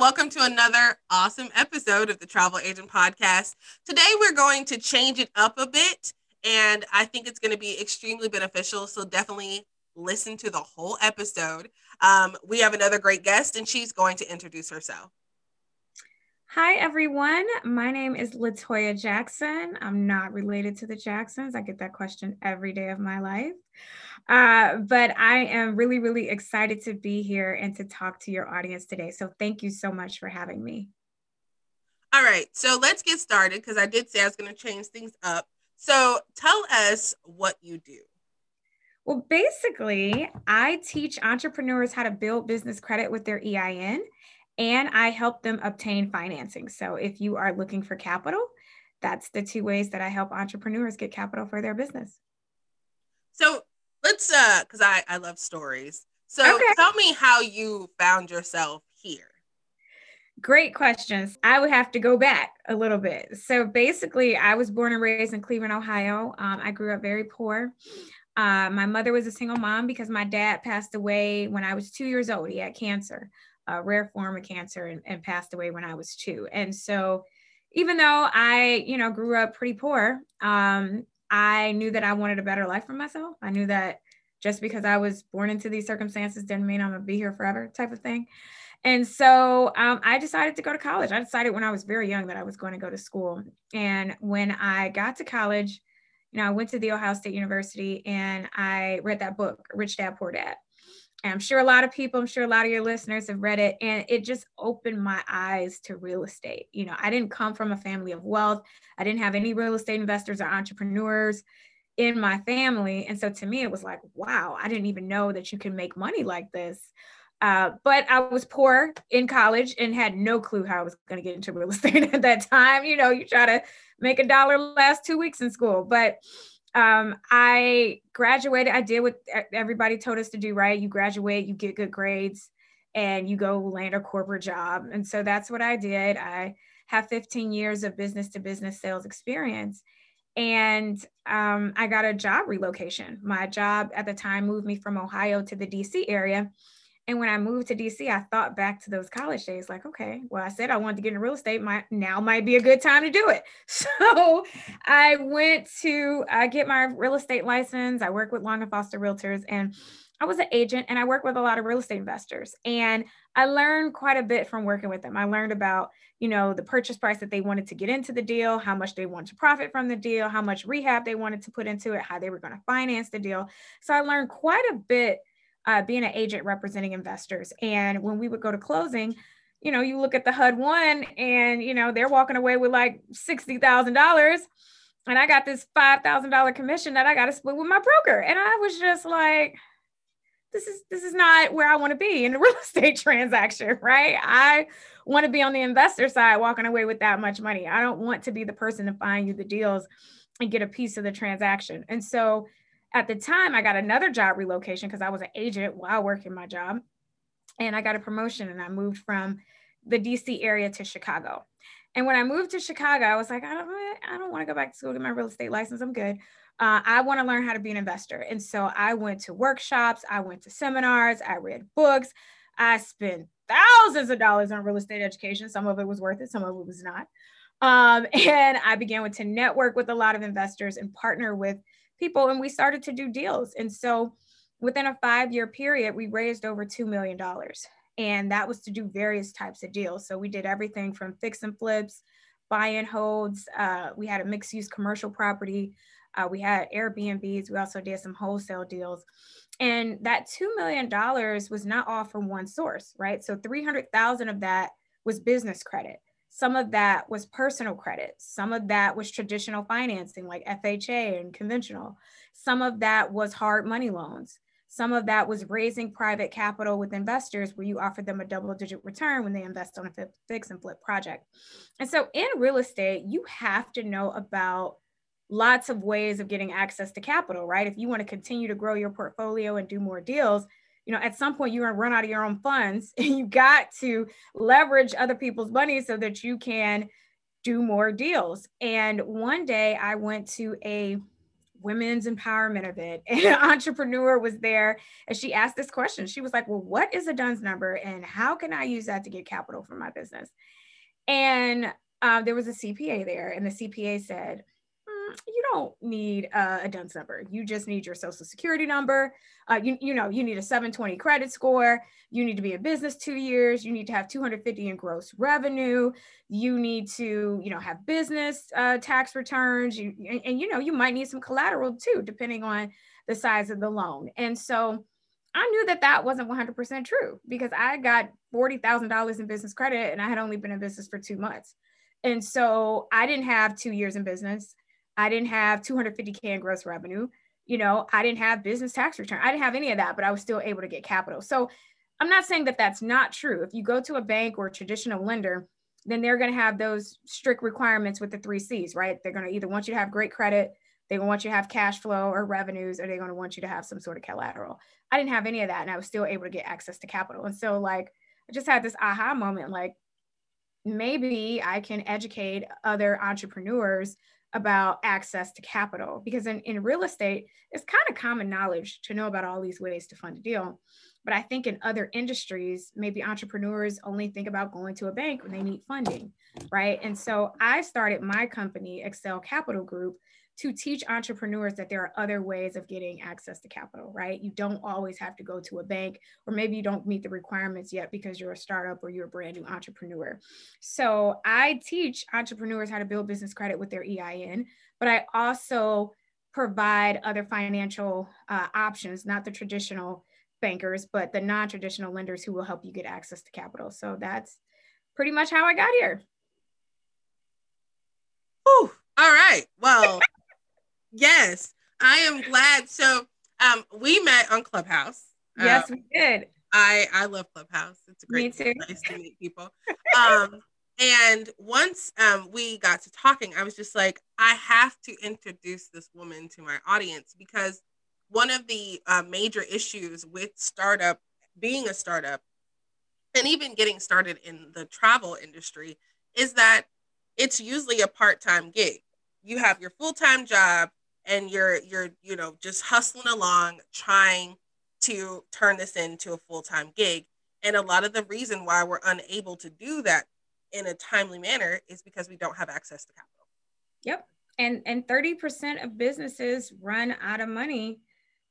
Welcome to another awesome episode of the Travel Agent Podcast. Today, we're going to change it up a bit, and I think it's going to be extremely beneficial. So, definitely listen to the whole episode. Um, we have another great guest, and she's going to introduce herself. Hi, everyone. My name is Latoya Jackson. I'm not related to the Jacksons. I get that question every day of my life. Uh, but I am really, really excited to be here and to talk to your audience today. So thank you so much for having me. All right, so let's get started because I did say I was going to change things up. So tell us what you do. Well, basically, I teach entrepreneurs how to build business credit with their EIN and I help them obtain financing. So if you are looking for capital, that's the two ways that I help entrepreneurs get capital for their business. So let's uh because I, I love stories. So okay. tell me how you found yourself here. Great questions. I would have to go back a little bit. So basically, I was born and raised in Cleveland, Ohio. Um, I grew up very poor. Uh, my mother was a single mom because my dad passed away when I was two years old. He had cancer, a rare form of cancer, and, and passed away when I was two. And so, even though I, you know, grew up pretty poor, um, I knew that I wanted a better life for myself. I knew that just because I was born into these circumstances didn't mean I'm gonna be here forever, type of thing. And so um, I decided to go to college. I decided when I was very young that I was going to go to school. And when I got to college, you know, I went to the Ohio State University and I read that book, Rich Dad Poor Dad. I'm sure a lot of people, I'm sure a lot of your listeners have read it, and it just opened my eyes to real estate. You know, I didn't come from a family of wealth, I didn't have any real estate investors or entrepreneurs in my family. And so to me, it was like, wow, I didn't even know that you can make money like this. Uh, but I was poor in college and had no clue how I was going to get into real estate at that time. You know, you try to make a dollar last two weeks in school, but um, I graduated. I did what everybody told us to do, right? You graduate, you get good grades, and you go land a corporate job. And so that's what I did. I have 15 years of business to business sales experience. And um, I got a job relocation. My job at the time moved me from Ohio to the DC area. And when I moved to DC, I thought back to those college days, like, okay, well, I said I wanted to get into real estate. My now might be a good time to do it. So I went to uh, get my real estate license. I work with Long and Foster Realtors, and I was an agent, and I work with a lot of real estate investors. And I learned quite a bit from working with them. I learned about, you know, the purchase price that they wanted to get into the deal, how much they wanted to profit from the deal, how much rehab they wanted to put into it, how they were going to finance the deal. So I learned quite a bit uh, being an agent representing investors. And when we would go to closing, you know, you look at the HUD one and, you know, they're walking away with like $60,000. And I got this $5,000 commission that I got to split with my broker. And I was just like, this is this is not where I want to be in a real estate transaction, right? I want to be on the investor side walking away with that much money. I don't want to be the person to find you the deals and get a piece of the transaction. And so at the time, I got another job relocation because I was an agent while working my job. And I got a promotion and I moved from the DC area to Chicago. And when I moved to Chicago, I was like, I don't, I don't want to go back to school get my real estate license. I'm good. Uh, I want to learn how to be an investor. And so I went to workshops, I went to seminars, I read books, I spent thousands of dollars on real estate education. Some of it was worth it, some of it was not. Um, and I began with, to network with a lot of investors and partner with people and we started to do deals. And so within a five year period, we raised over $2 million. And that was to do various types of deals. So we did everything from fix and flips, buy and holds. Uh, we had a mixed use commercial property. Uh, we had Airbnbs. We also did some wholesale deals. And that $2 million was not all from one source, right? So 300,000 of that was business credit. Some of that was personal credit. Some of that was traditional financing like FHA and conventional. Some of that was hard money loans. Some of that was raising private capital with investors where you offer them a double digit return when they invest on a fix and flip project. And so in real estate, you have to know about lots of ways of getting access to capital, right? If you want to continue to grow your portfolio and do more deals, you know, at some point you're going to run out of your own funds and you got to leverage other people's money so that you can do more deals. And one day I went to a women's empowerment event and an entrepreneur was there and she asked this question she was like well what is a duns number and how can i use that to get capital for my business and um, there was a cpa there and the cpa said you don't need uh, a DUNS number. You just need your social security number. Uh, you, you know, you need a 720 credit score. You need to be in business two years. You need to have 250 in gross revenue. You need to, you know, have business uh, tax returns. You, and, and, you know, you might need some collateral too, depending on the size of the loan. And so I knew that that wasn't 100% true because I got $40,000 in business credit and I had only been in business for two months. And so I didn't have two years in business. I didn't have 250K in gross revenue. You know, I didn't have business tax return. I didn't have any of that, but I was still able to get capital. So I'm not saying that that's not true. If you go to a bank or a traditional lender, then they're going to have those strict requirements with the three C's, right? They're going to either want you to have great credit, to want you to have cash flow or revenues, or they're going to want you to have some sort of collateral. I didn't have any of that, and I was still able to get access to capital. And so, like, I just had this aha moment like, maybe I can educate other entrepreneurs about access to capital because in, in real estate it's kind of common knowledge to know about all these ways to fund a deal. But i think in other industries maybe entrepreneurs only think about going to a bank when they need funding right? And so i started my company excel capital group to teach entrepreneurs that there are other ways of getting access to capital, right? You don't always have to go to a bank, or maybe you don't meet the requirements yet because you're a startup or you're a brand new entrepreneur. So I teach entrepreneurs how to build business credit with their EIN, but I also provide other financial uh, options, not the traditional bankers, but the non traditional lenders who will help you get access to capital. So that's pretty much how I got here. Ooh, all right. Well, Yes, I am glad. So um, we met on Clubhouse. Yes, um, we did. I I love Clubhouse. It's a great place to meet people. Um, and once um, we got to talking, I was just like, I have to introduce this woman to my audience because one of the uh, major issues with startup being a startup and even getting started in the travel industry is that it's usually a part-time gig. You have your full-time job and you're you're you know just hustling along trying to turn this into a full-time gig. And a lot of the reason why we're unable to do that in a timely manner is because we don't have access to capital. Yep. And and 30% of businesses run out of money.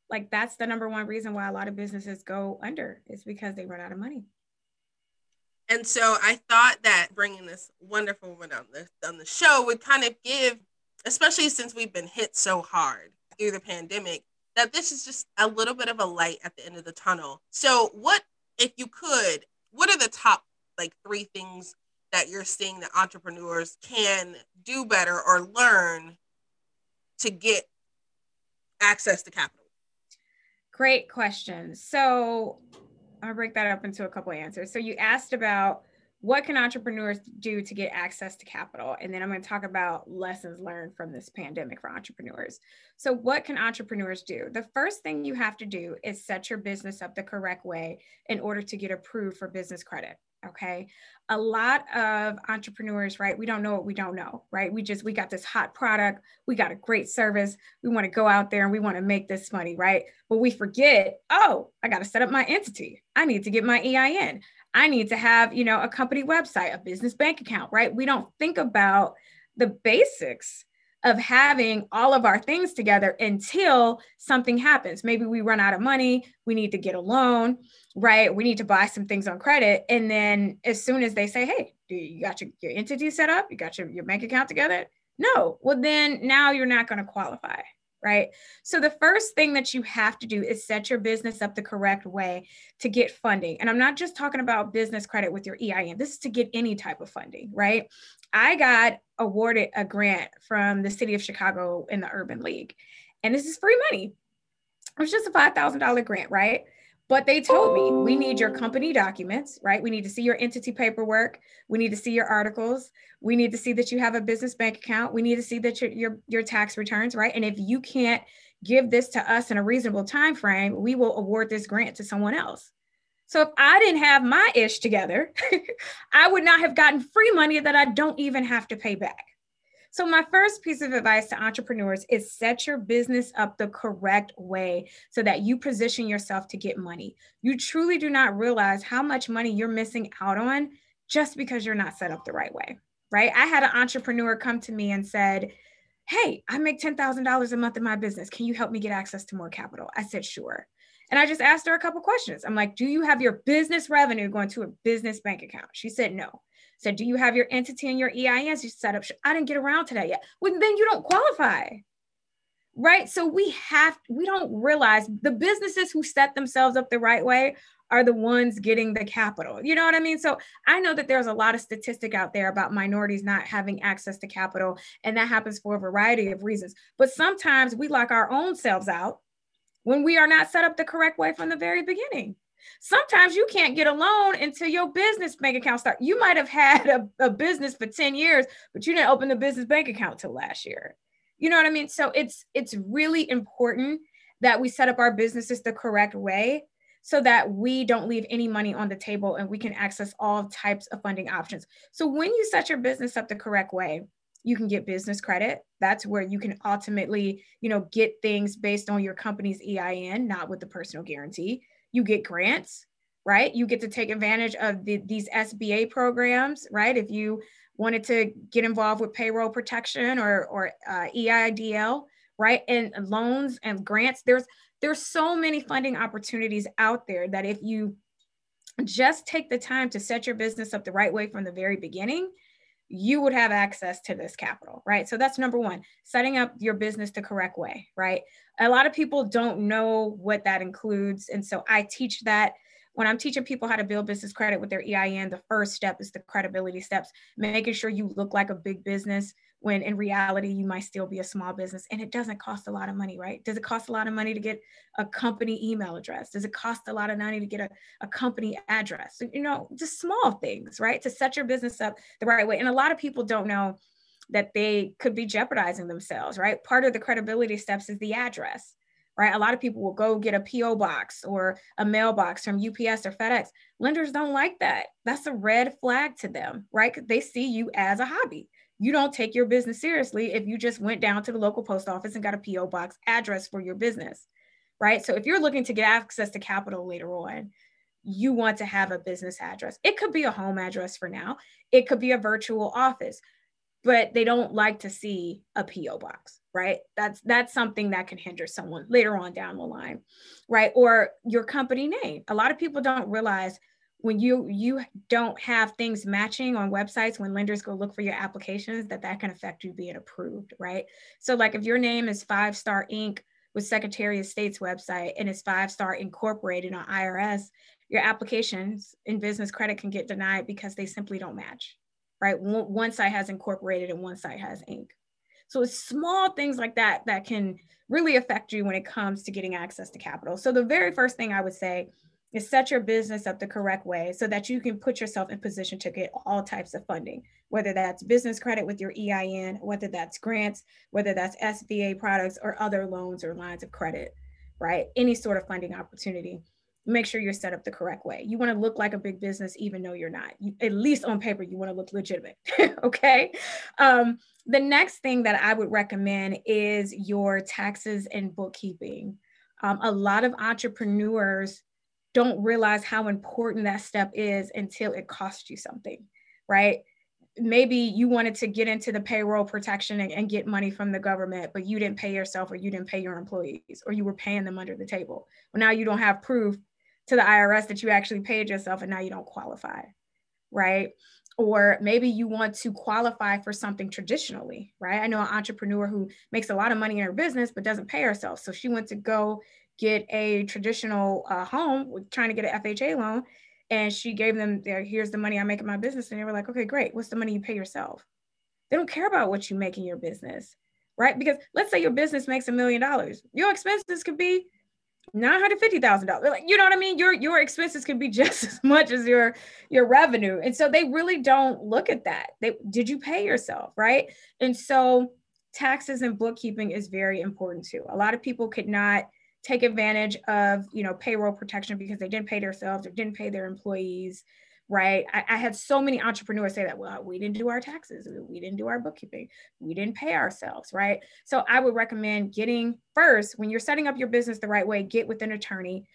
Like that's the number one reason why a lot of businesses go under is because they run out of money. And so I thought that bringing this wonderful woman on the on the show would kind of give especially since we've been hit so hard through the pandemic, that this is just a little bit of a light at the end of the tunnel. So, what, if you could, what are the top like three things that you're seeing that entrepreneurs can do better or learn to get access to capital? Great question. So, I'll break that up into a couple answers. So, you asked about what can entrepreneurs do to get access to capital? And then I'm going to talk about lessons learned from this pandemic for entrepreneurs. So, what can entrepreneurs do? The first thing you have to do is set your business up the correct way in order to get approved for business credit. Okay. A lot of entrepreneurs, right? We don't know what we don't know, right? We just, we got this hot product, we got a great service, we want to go out there and we want to make this money, right? But we forget, oh, I got to set up my entity. I need to get my EIN. I need to have, you know, a company website, a business bank account, right? We don't think about the basics of having all of our things together until something happens. Maybe we run out of money, we need to get a loan, right? We need to buy some things on credit. And then as soon as they say, hey, you got your, your entity set up? You got your, your bank account together? No. Well, then now you're not going to qualify, right? So the first thing that you have to do is set your business up the correct way to get funding. And I'm not just talking about business credit with your EIN. This is to get any type of funding, right? I got awarded a grant from the city of Chicago in the Urban League. And this is free money. It was just a $5,000 grant, right? But they told me we oh. need your company documents, right? We need to see your entity paperwork. We need to see your articles. We need to see that you have a business bank account. We need to see that your your, your tax returns, right? And if you can't give this to us in a reasonable time frame, we will award this grant to someone else. So if I didn't have my ish together, I would not have gotten free money that I don't even have to pay back. So, my first piece of advice to entrepreneurs is set your business up the correct way so that you position yourself to get money. You truly do not realize how much money you're missing out on just because you're not set up the right way, right? I had an entrepreneur come to me and said, Hey, I make $10,000 a month in my business. Can you help me get access to more capital? I said, Sure. And I just asked her a couple questions. I'm like, Do you have your business revenue going to a business bank account? She said, No. So do you have your entity and your EINs you set up? I didn't get around to that yet. Well, then you don't qualify. Right. So we have, we don't realize the businesses who set themselves up the right way are the ones getting the capital. You know what I mean? So I know that there's a lot of statistic out there about minorities not having access to capital, and that happens for a variety of reasons. But sometimes we lock our own selves out when we are not set up the correct way from the very beginning. Sometimes you can't get a loan until your business bank account start. You might have had a, a business for 10 years, but you didn't open the business bank account till last year. You know what I mean? So it's it's really important that we set up our businesses the correct way so that we don't leave any money on the table and we can access all types of funding options. So when you set your business up the correct way, you can get business credit. That's where you can ultimately, you know, get things based on your company's EIN, not with the personal guarantee you get grants, right? You get to take advantage of the, these SBA programs, right? If you wanted to get involved with payroll protection or, or uh, EIDL, right? And loans and grants, there's there's so many funding opportunities out there that if you just take the time to set your business up the right way from the very beginning, you would have access to this capital, right? So that's number one, setting up your business the correct way, right? A lot of people don't know what that includes. And so I teach that when I'm teaching people how to build business credit with their EIN, the first step is the credibility steps, making sure you look like a big business when in reality you might still be a small business and it doesn't cost a lot of money right does it cost a lot of money to get a company email address does it cost a lot of money to get a, a company address you know just small things right to set your business up the right way and a lot of people don't know that they could be jeopardizing themselves right part of the credibility steps is the address right? A lot of people will go get a PO box or a mailbox from UPS or FedEx. Lenders don't like that. That's a red flag to them, right? They see you as a hobby you don't take your business seriously if you just went down to the local post office and got a PO box address for your business, right? So if you're looking to get access to capital later on, you want to have a business address. It could be a home address for now, it could be a virtual office, but they don't like to see a PO box, right? That's that's something that can hinder someone later on down the line, right? Or your company name. A lot of people don't realize when you you don't have things matching on websites when lenders go look for your applications that that can affect you being approved right? So like if your name is five star inc. with secretary of state's website and it's five star incorporated on irs your applications in business credit can get denied because they simply don't match right? One, site has incorporated and one site has inc. So it's small things like that that can really affect you when it comes to getting access to capital. So the very first thing i would say is set your business up the correct way so that you can put yourself in position to get all types of funding, whether that's business credit with your EIN, whether that's grants, whether that's SBA products or other loans or lines of credit, right? Any sort of funding opportunity. Make sure you're set up the correct way. You want to look like a big business, even though you're not. You, at least on paper, you want to look legitimate. okay. Um, the next thing that I would recommend is your taxes and bookkeeping. Um, a lot of entrepreneurs don't realize how important that step is until it costs you something, right? Maybe you wanted to get into the payroll protection and, and, get money from the government, but you didn't pay yourself or you didn't pay your employees or you were paying them under the table. Well, now you don't have proof to the IRS that you actually paid yourself and now you don't qualify, right? Or maybe you want to qualify for something traditionally, right? I know an entrepreneur who makes a lot of money in her business but doesn't pay herself. So she went to go get a traditional uh, home with trying to get an FHA loan. And she gave them, here's the money I make in my business. And they were like, okay, great. What's the money you pay yourself? They don't care about what you make in your business, right? Because let's say your business makes a million dollars. Your expenses could be nine hundred fifty thousand dollars. Like, you know what I mean? Your your expenses could be just as much as your your revenue, and so they really don't look at that. They did you pay yourself, right? And so taxes and bookkeeping is very important too. A lot of people could not take advantage of you know payroll protection because they didn't pay themselves or didn't pay their employees right? I, I, had so many entrepreneurs say that, well, we didn't do our taxes, we didn't do our bookkeeping, we didn't pay ourselves, right? So I would recommend getting first, when you're setting up your business the right way, get with an attorney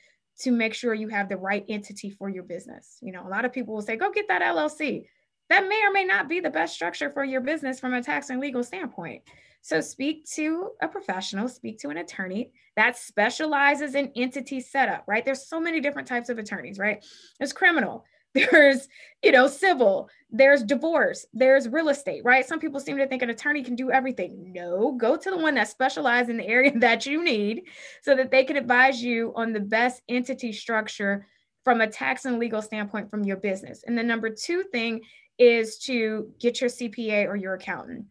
to make sure you have the right entity for your business. You know, a lot of people will say, go get that LLC. That may or may not be the best structure for your business from a tax and legal standpoint. So speak to a professional, speak to an attorney that specializes in entity setup, right? There's so many different types of attorneys, right? There's criminal, there's you know civil there's divorce there's real estate right some people seem to think an attorney can do everything no go to the one that specializes in the area that you need so that they can advise you on the best entity structure from a tax and legal standpoint from your business and the number two thing is to get your cpa or your accountant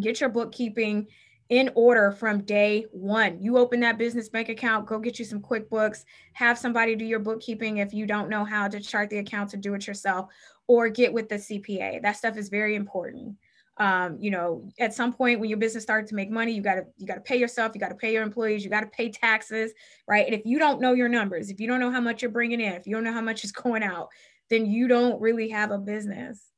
get your bookkeeping in order from day one. You open that business bank account, go get you some QuickBooks, have somebody do your bookkeeping if you don't know how to chart the accounts or do it yourself, or get with the CPA. That stuff is very important. Um, you know, at some point when your business starts to make money, you gotta you gotta pay yourself, you gotta pay your employees, you gotta pay taxes, right? And if you don't know your numbers, if you don't know how much you're bringing in, if you don't know how much is going out, then you don't really have a business,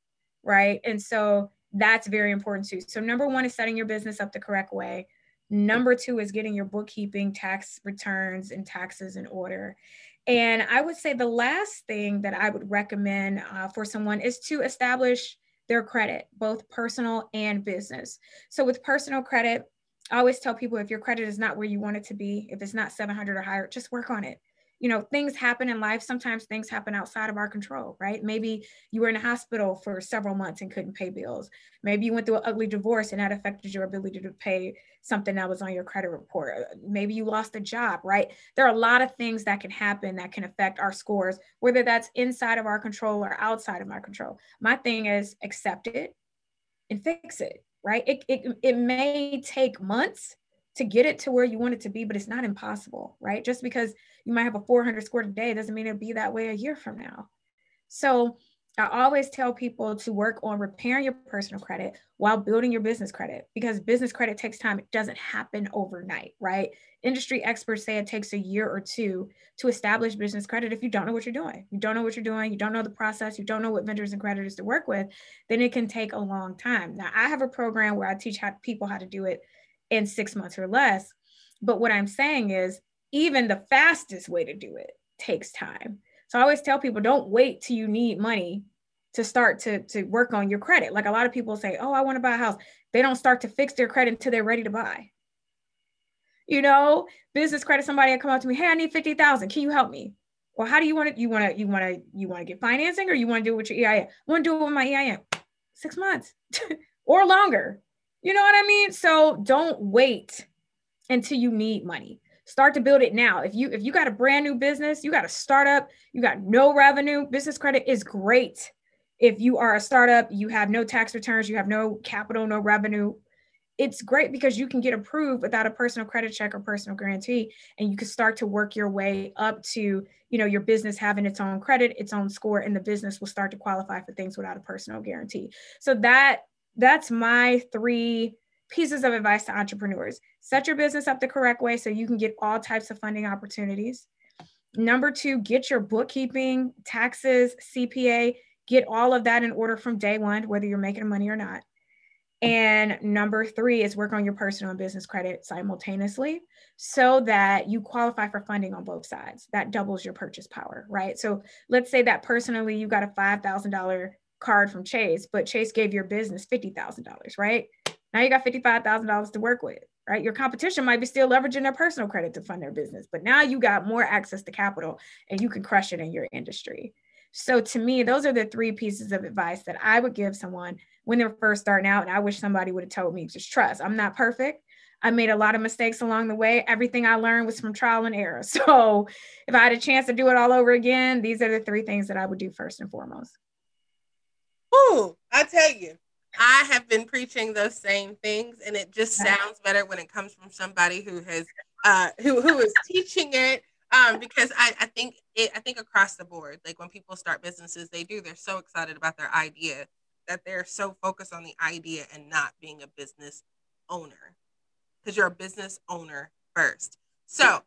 right? And so that's very important too. So, number one is setting your business up the correct way. Number two is getting your bookkeeping, tax returns, and taxes in order. And I would say the last thing that I would recommend uh, for someone is to establish their credit, both personal and business. So, with personal credit, I always tell people if your credit is not where you want it to be, if it's not 700 or higher, just work on it you know things happen in life sometimes things happen outside of our control right? Maybe you were in a hospital for several months and couldn't pay bills. Maybe you went through an ugly divorce and that affected your ability to pay something that was on your credit report. Maybe you lost a job right? There are a lot of things that can happen that can affect our scores whether that's inside of our control or outside of our control. My thing is accept it and fix it right? It, it, it may take months to get it to where you want it to be, but it's not impossible, right? Just because you might have a 400 score today doesn't mean it'll be that way a year from now. So I always tell people to work on repairing your personal credit while building your business credit because business credit takes time. It doesn't happen overnight, right? Industry experts say it takes a year or two to establish business credit if you don't know what you're doing. You don't know what you're doing, you don't know the process, you don't know what vendors and creditors to work with, then it can take a long time. Now, I have a program where I teach how, people how to do it in six months or less. But what I'm saying is, even the fastest way to do it takes time. So I always tell people don't wait till you need money to start to, to work on your credit. Like a lot of people say, Oh, I want to buy a house. They don't start to fix their credit until they're ready to buy. You know, business credit, somebody will come up to me, Hey, I need 50,000. Can you help me? Well, how do you want to, you want to, you want to, you want to get financing or you want to do it with your EIN? I want to do it with my EIN. Six months or longer. You know what I mean? So don't wait until you need money. Start to build it now. If you if you got a brand new business, you got a startup, you got no revenue, business credit is great. If you are a startup, you have no tax returns, you have no capital, no revenue. It's great because you can get approved without a personal credit check or personal guarantee and you can start to work your way up to, you know, your business having its own credit, its own score and the business will start to qualify for things without a personal guarantee. So that that's my three pieces of advice to entrepreneurs. Set your business up the correct way so you can get all types of funding opportunities. Number two, get your bookkeeping, taxes, CPA, get all of that in order from day one, whether you're making money or not. And number three is work on your personal and business credit simultaneously so that you qualify for funding on both sides. That doubles your purchase power, right? So let's say that personally you got a $5,000 card from Chase, but Chase gave your business $50,000, right? Now you got $55,000 to work with, right? Your competition might be still leveraging their personal credit to fund their business, but now you got more access to capital and you can crush it in your industry. So to me, those are the three pieces of advice that I would give someone when they're first starting out. And I wish somebody would have told me just trust. I'm not perfect. I made a lot of mistakes along the way. Everything I learned was from trial and error. So if I had a chance to do it all over again, these are the three things that I would do first and foremost. Ooh, I tell you, I have been preaching those same things, and it just sounds better when it comes from somebody who has uh, who who is teaching it. Um, because I, I think it, I think across the board, like when people start businesses, they do. They're so excited about their idea that they're so focused on the idea and not being a business owner, because you're a business owner first. So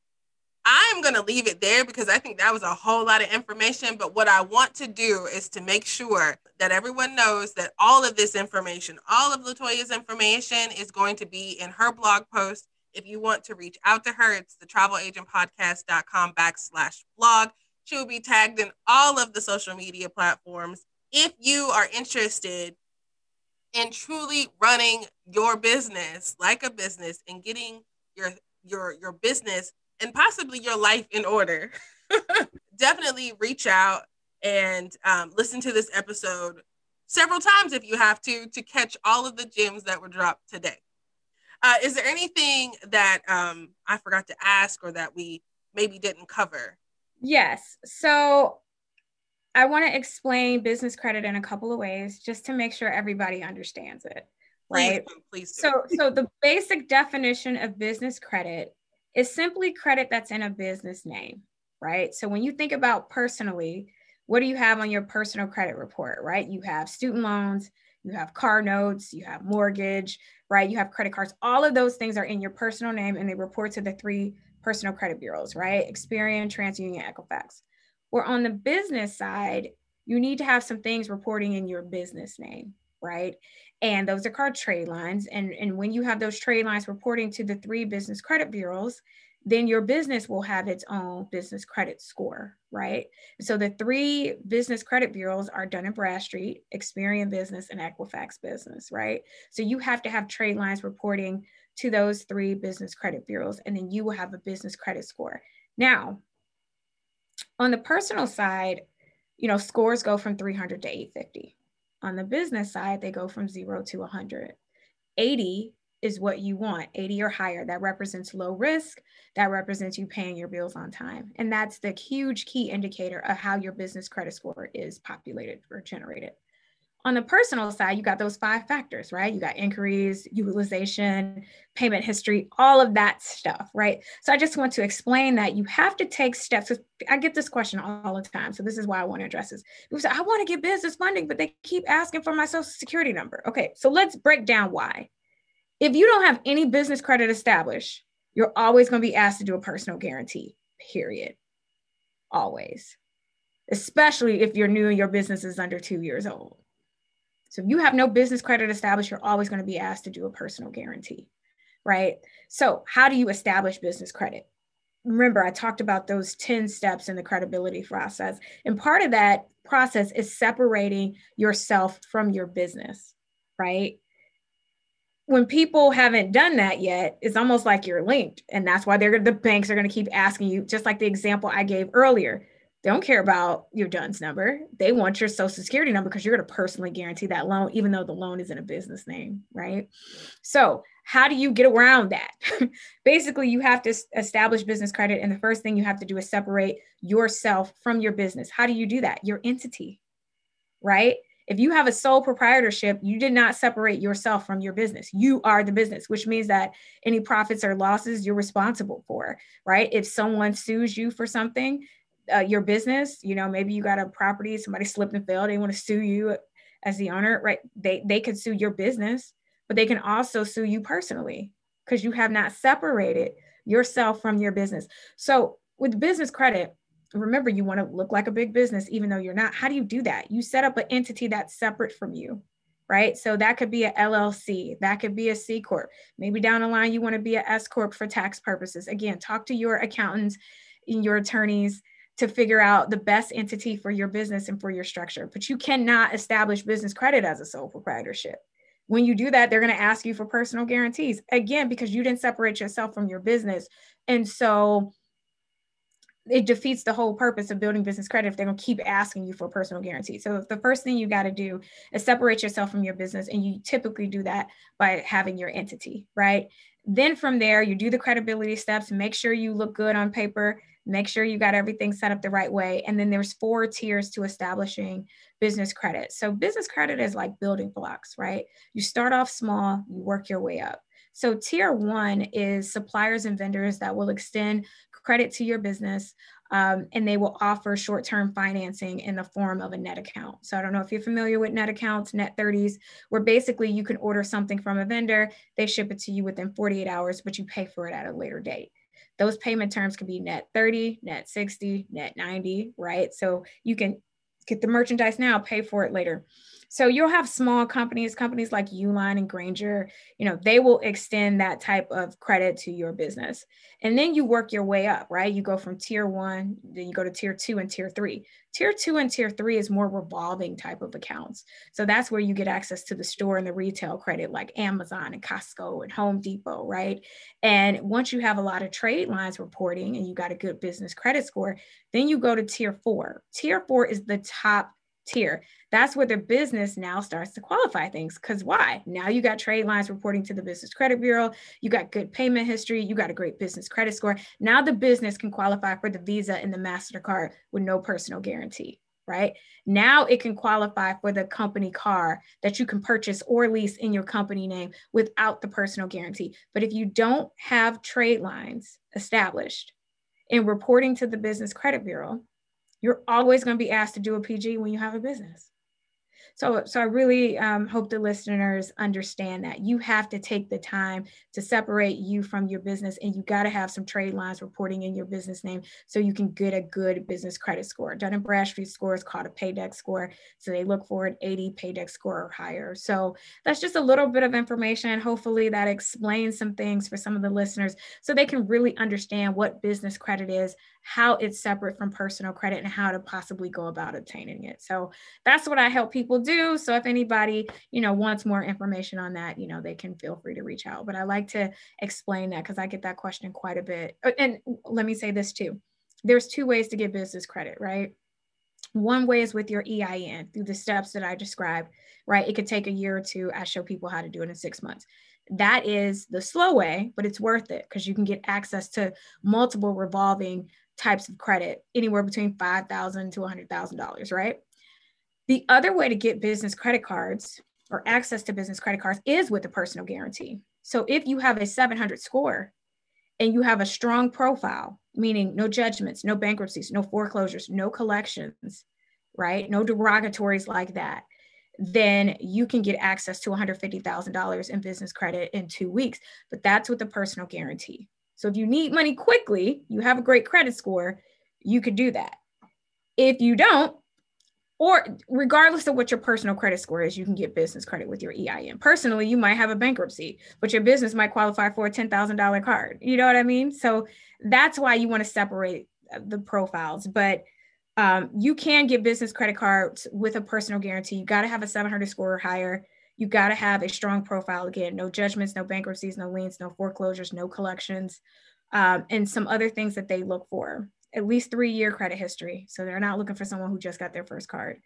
I'm going to leave it there because I think that was a whole lot of information. But what I want to do is to make sure that everyone knows that all of this information, all of Latoya's information is going to be in her blog post. If you want to reach out to her, it's the travelagentpodcast.com backslash blog. She will be tagged in all of the social media platforms. If you are interested in truly running your business like a business and getting your your your business and possibly your life in order, definitely reach out and um, listen to this episode several times if you have to to catch all of the gems that were dropped today. Uh, is there anything that um, I forgot to ask or that we maybe didn't cover? Yes. So I want to explain business credit in a couple of ways just to make sure everybody understands it. Right. Please do, please do. So, so the basic definition of business credit is simply credit that's in a business name, right? So when you think about personally, what do you have on your personal credit report, right? You have student loans, you have car notes, you have mortgage, right? You have credit cards. All of those things are in your personal name and they report to the three personal credit bureaus, right? Experian, TransUnion, Equifax. Where on the business side, you need to have some things reporting in your business name, right? And those are called trade lines. And, and when you have those trade lines reporting to the three business credit bureaus, then your business will have its own business credit score, right? So the three business credit bureaus are Dun and Bradstreet, Experian Business, and Equifax Business, right? So you have to have trade lines reporting to those three business credit bureaus, and then you will have a business credit score. Now, on the personal side, you know, scores go from 300 to 850. On the business side, they go from zero to 100. 80 is what you want 80 or higher. That represents low risk. That represents you paying your bills on time. And that's the huge key indicator of how your business credit score is populated or generated. On the personal side, you got those five factors, right? You got inquiries, utilization, payment history, all of that stuff, right? So I just want to explain that you have to take steps. I get this question all the time. So this is why I want to address this. People say, I want to get business funding, but they keep asking for my social security number. Okay, so let's break down why. If you don't have any business credit established, you're always going to be asked to do a personal guarantee, period. Always. Especially if you're new and your business is under two years old. So if you have no business credit established, you're always going to be asked to do a personal guarantee, right? So how do you establish business credit? Remember, I talked about those 10 steps in the credibility process. And part of that process is separating yourself from your business, right? When people haven't done that yet, it's almost like you're linked. And that's why they're the banks are going to keep asking you, just like the example I gave earlier don't care about your DUNS number. They want your social security number because you're going to personally guarantee that loan, even though the loan is in a business name, right? So, how do you get around that? Basically, you have to establish business credit. And the first thing you have to do is separate yourself from your business. How do you do that? Your entity, right? If you have a sole proprietorship, you did not separate yourself from your business. You are the business, which means that any profits or losses you're responsible for, right? If someone sues you for something, uh, your business you know maybe you got a property somebody slipped and fell they want to sue you as the owner right? They they could sue your business but they can also sue you personally because you have not separated yourself from your business. So with business credit remember you want to look like a big business even though you're not. How do you do that? You set up an entity that's separate from you right? So that could be a llc that could be a c corp. Maybe down the line you want to be a s corp for tax purposes. Again talk to your accountants and your attorneys to figure out the best entity for your business and for your structure. But you cannot establish business credit as a sole proprietorship. When you do that, they're going to ask you for personal guarantees again because you didn't separate yourself from your business. And so it defeats the whole purpose of building business credit if they're going to keep asking you for personal guarantee. So the first thing you got to do is separate yourself from your business and you typically do that by having your entity, right? Then from there, you do the credibility steps, make sure you look good on paper, make sure you got everything set up the right way and then there's four tiers to establishing business credit so business credit is like building blocks right you start off small you work your way up So, tier one is suppliers and vendors that will extend credit to your business um, and they will offer short term financing in the form of a net account. So, I don't know if you're familiar with net accounts, net 30s, where basically you can order something from a vendor, they ship it to you within 48 hours, but you pay for it at a later date. Those payment terms can be net 30, net 60, net 90, right? So, you can get the merchandise now, pay for it later. So you'll have small companies, companies like Uline and Grainger, you know, they will extend that type of credit to your business. And then you work your way up, right? You go from tier one, then you go to tier two and tier three. Tier two and tier three is more revolving type of accounts. So that's where you get access to the store and the retail credit like Amazon and Costco and Home Depot, right? And once you have a lot of trade lines reporting and you got a good business credit score, then you go to tier four. Tier four is the top tier. That's where the business now starts to qualify things. Because why? Now you got trade lines reporting to the Business Credit Bureau. You got good payment history. You got a great business credit score. Now the business can qualify for the Visa and the MasterCard with no personal guarantee. Right now, it can qualify for the company car that you can purchase or lease in your company name without the personal guarantee. But if you don't have trade lines established in reporting to the Business Credit Bureau, you're always going to be asked to do a PG when you have a business. So, so I really um, hope the listeners understand that you have to take the time to separate you from your business, and you got to have some trade lines reporting in your business name so you can get a good business credit score. Dun and Bradstreet score is called a Paydex score, so they look for an 80 Paydex score or higher. So that's just a little bit of information. Hopefully, that explains some things for some of the listeners so they can really understand what business credit is, how it's separate from personal credit, and how to possibly go about obtaining it. So that's what I help people do. So if anybody, you know, wants more information on that, you know, they can feel free to reach out. But I like to explain that because I get that question quite a bit. Uh, and let me say this too. There's two ways to get business credit, right? One way is with your EIN through the steps that I described, right? It could take a year or two. I show people how to do it in six months. That is the slow way, but it's worth it because you can get access to multiple revolving types of credit, anywhere between $5,000 to $100,000, right? The other way to get business credit cards or access to business credit cards is with a personal guarantee. So if you have a 700 score and you have a strong profile, meaning no judgments, no bankruptcies, no foreclosures, no collections, right? No derogatories like that, then you can get access to $150,000 in business credit in two weeks. But that's with a personal guarantee. So if you need money quickly, you have a great credit score, you could do that. If you don't, or regardless of what your personal credit score is, you can get business credit with your EIN. Personally, you might have a bankruptcy, but your business might qualify for a $10,000 card. You know what I mean? So that's why you want to separate the profiles. But um, you can get business credit cards with a personal guarantee. You got to have a 700 score or higher. You got to have a strong profile. Again, no judgments, no bankruptcies, no liens, no foreclosures, no collections, um, and some other things that they look for at least three year credit history. So they're not looking for someone who just got their first card.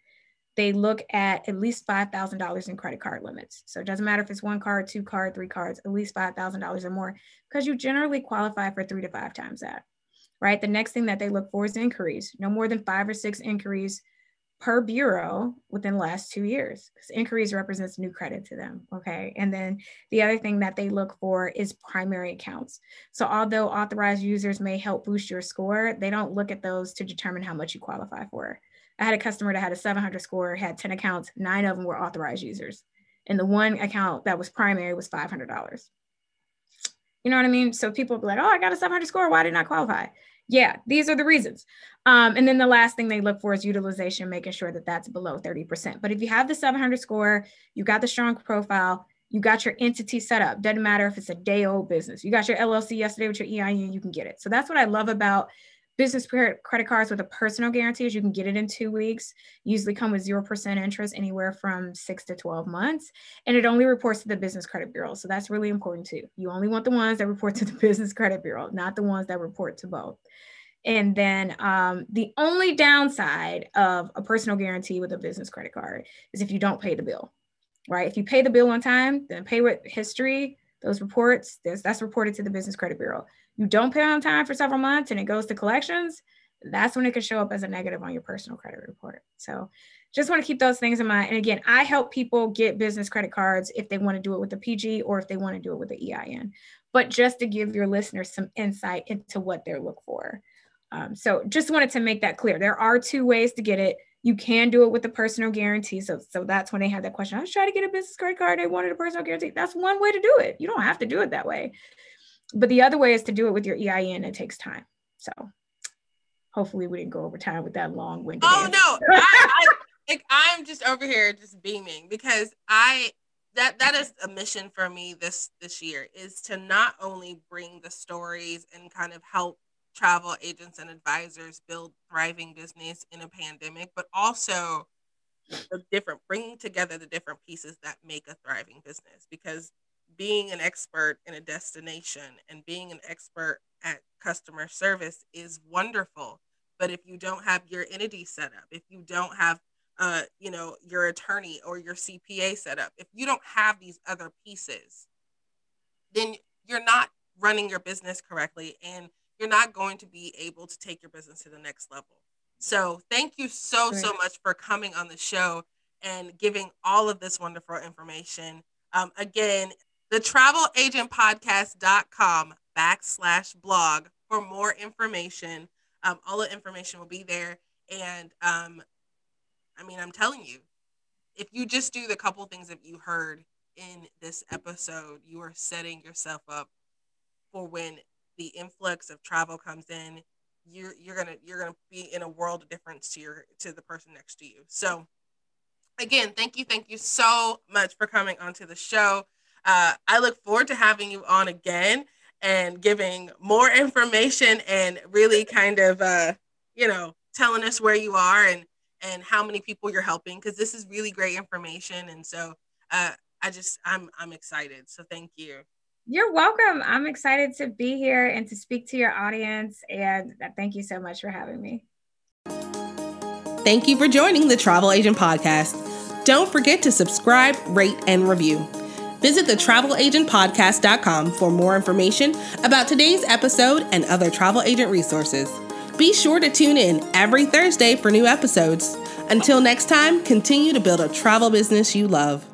They look at at least $5,000 in credit card limits. So it doesn't matter if it's one card, two card, three cards, at least $5,000 or more, because you generally qualify for three to five times that, right? The next thing that they look for is inquiries, no more than five or six inquiries per bureau within the last two years because inquiries represents new credit to them okay? And then the other thing that they look for is primary accounts. So although authorized users may help boost your score they don't look at those to determine how much you qualify for. I had a customer that had a 700 score had 10 accounts nine of them were authorized users and the one account that was primary was $500 you know what i mean? So people be like oh i got a 700 score. Why didn't i qualify yeah, these are the reasons. Um, and then the last thing they look for is utilization, making sure that that's below 30%. But if you have the 700 score, you got the strong profile, you got your entity set up. Doesn't matter if it's a day old business. You got your LLC yesterday with your EIN, you can get it. So that's what I love about business credit cards with a personal guarantee is you can get it in two weeks. Usually come with 0% interest anywhere from six to 12 months and it only reports to the business credit bureau. So that's really important too. You only want the ones that report to the business credit bureau not the ones that report to both. And then um, the only downside of a personal guarantee with a business credit card is if you don't pay the bill right? If you pay the bill on time then pay with history those reports that's reported to the business credit bureau you don't pay on time for several months and it goes to collections, that's when it could show up as a negative on your personal credit report. So just want to keep those things in mind. And again, I help people get business credit cards if they want to do it with a PG or if they want to do it with the EIN. But just to give your listeners some insight into what they're looking for. Um, so just wanted to make that clear. There are two ways to get it. You can do it with a personal guarantee. So, so that's when they had that question. I was trying to get a business credit card. They wanted a personal guarantee. That's one way to do it. You don't have to do it that way. But the other way is to do it with your EIN. It takes time. So hopefully we didn't go over time with that long winded. Oh no. I, I, like I'm just over here just beaming because I that that is a mission for me this this year is to not only bring the stories and kind of help travel agents and advisors build thriving business in a pandemic, but also the different bringing together the different pieces that make a thriving business because being an expert in a destination and being an expert at customer service is wonderful. But if you don't have your entity set up if you don't have uh, you know your attorney or your cpa set up if you don't have these other pieces then you're not running your business correctly and you're not going to be able to take your business to the next level. So thank you so Great. so much for coming on the show and giving all of this wonderful information. Um, again the travelagentpodcast.com backslash blog for more information. Um, all the information will be there. And um, I mean, I'm telling you, if you just do the couple things that you heard in this episode, you are setting yourself up for when the influx of travel comes in. You're you're gonna you're gonna be in a world of difference to your to the person next to you. So again, thank you, thank you so much for coming onto the show. Uh, I look forward to having you on again and giving more information and really kind of, uh, you know, telling us where you are and and how many people you're helping because this is really great information. And so uh, I just I'm I'm excited. So thank you. You're welcome. I'm excited to be here and to speak to your audience. And thank you so much for having me. Thank you for joining the Travel Agent Podcast. Don't forget to subscribe, rate, and review. Visit the travelagentpodcast.com for more information about today's episode and other travel agent resources. Be sure to tune in every Thursday for new episodes. Until next time, continue to build a travel business you love.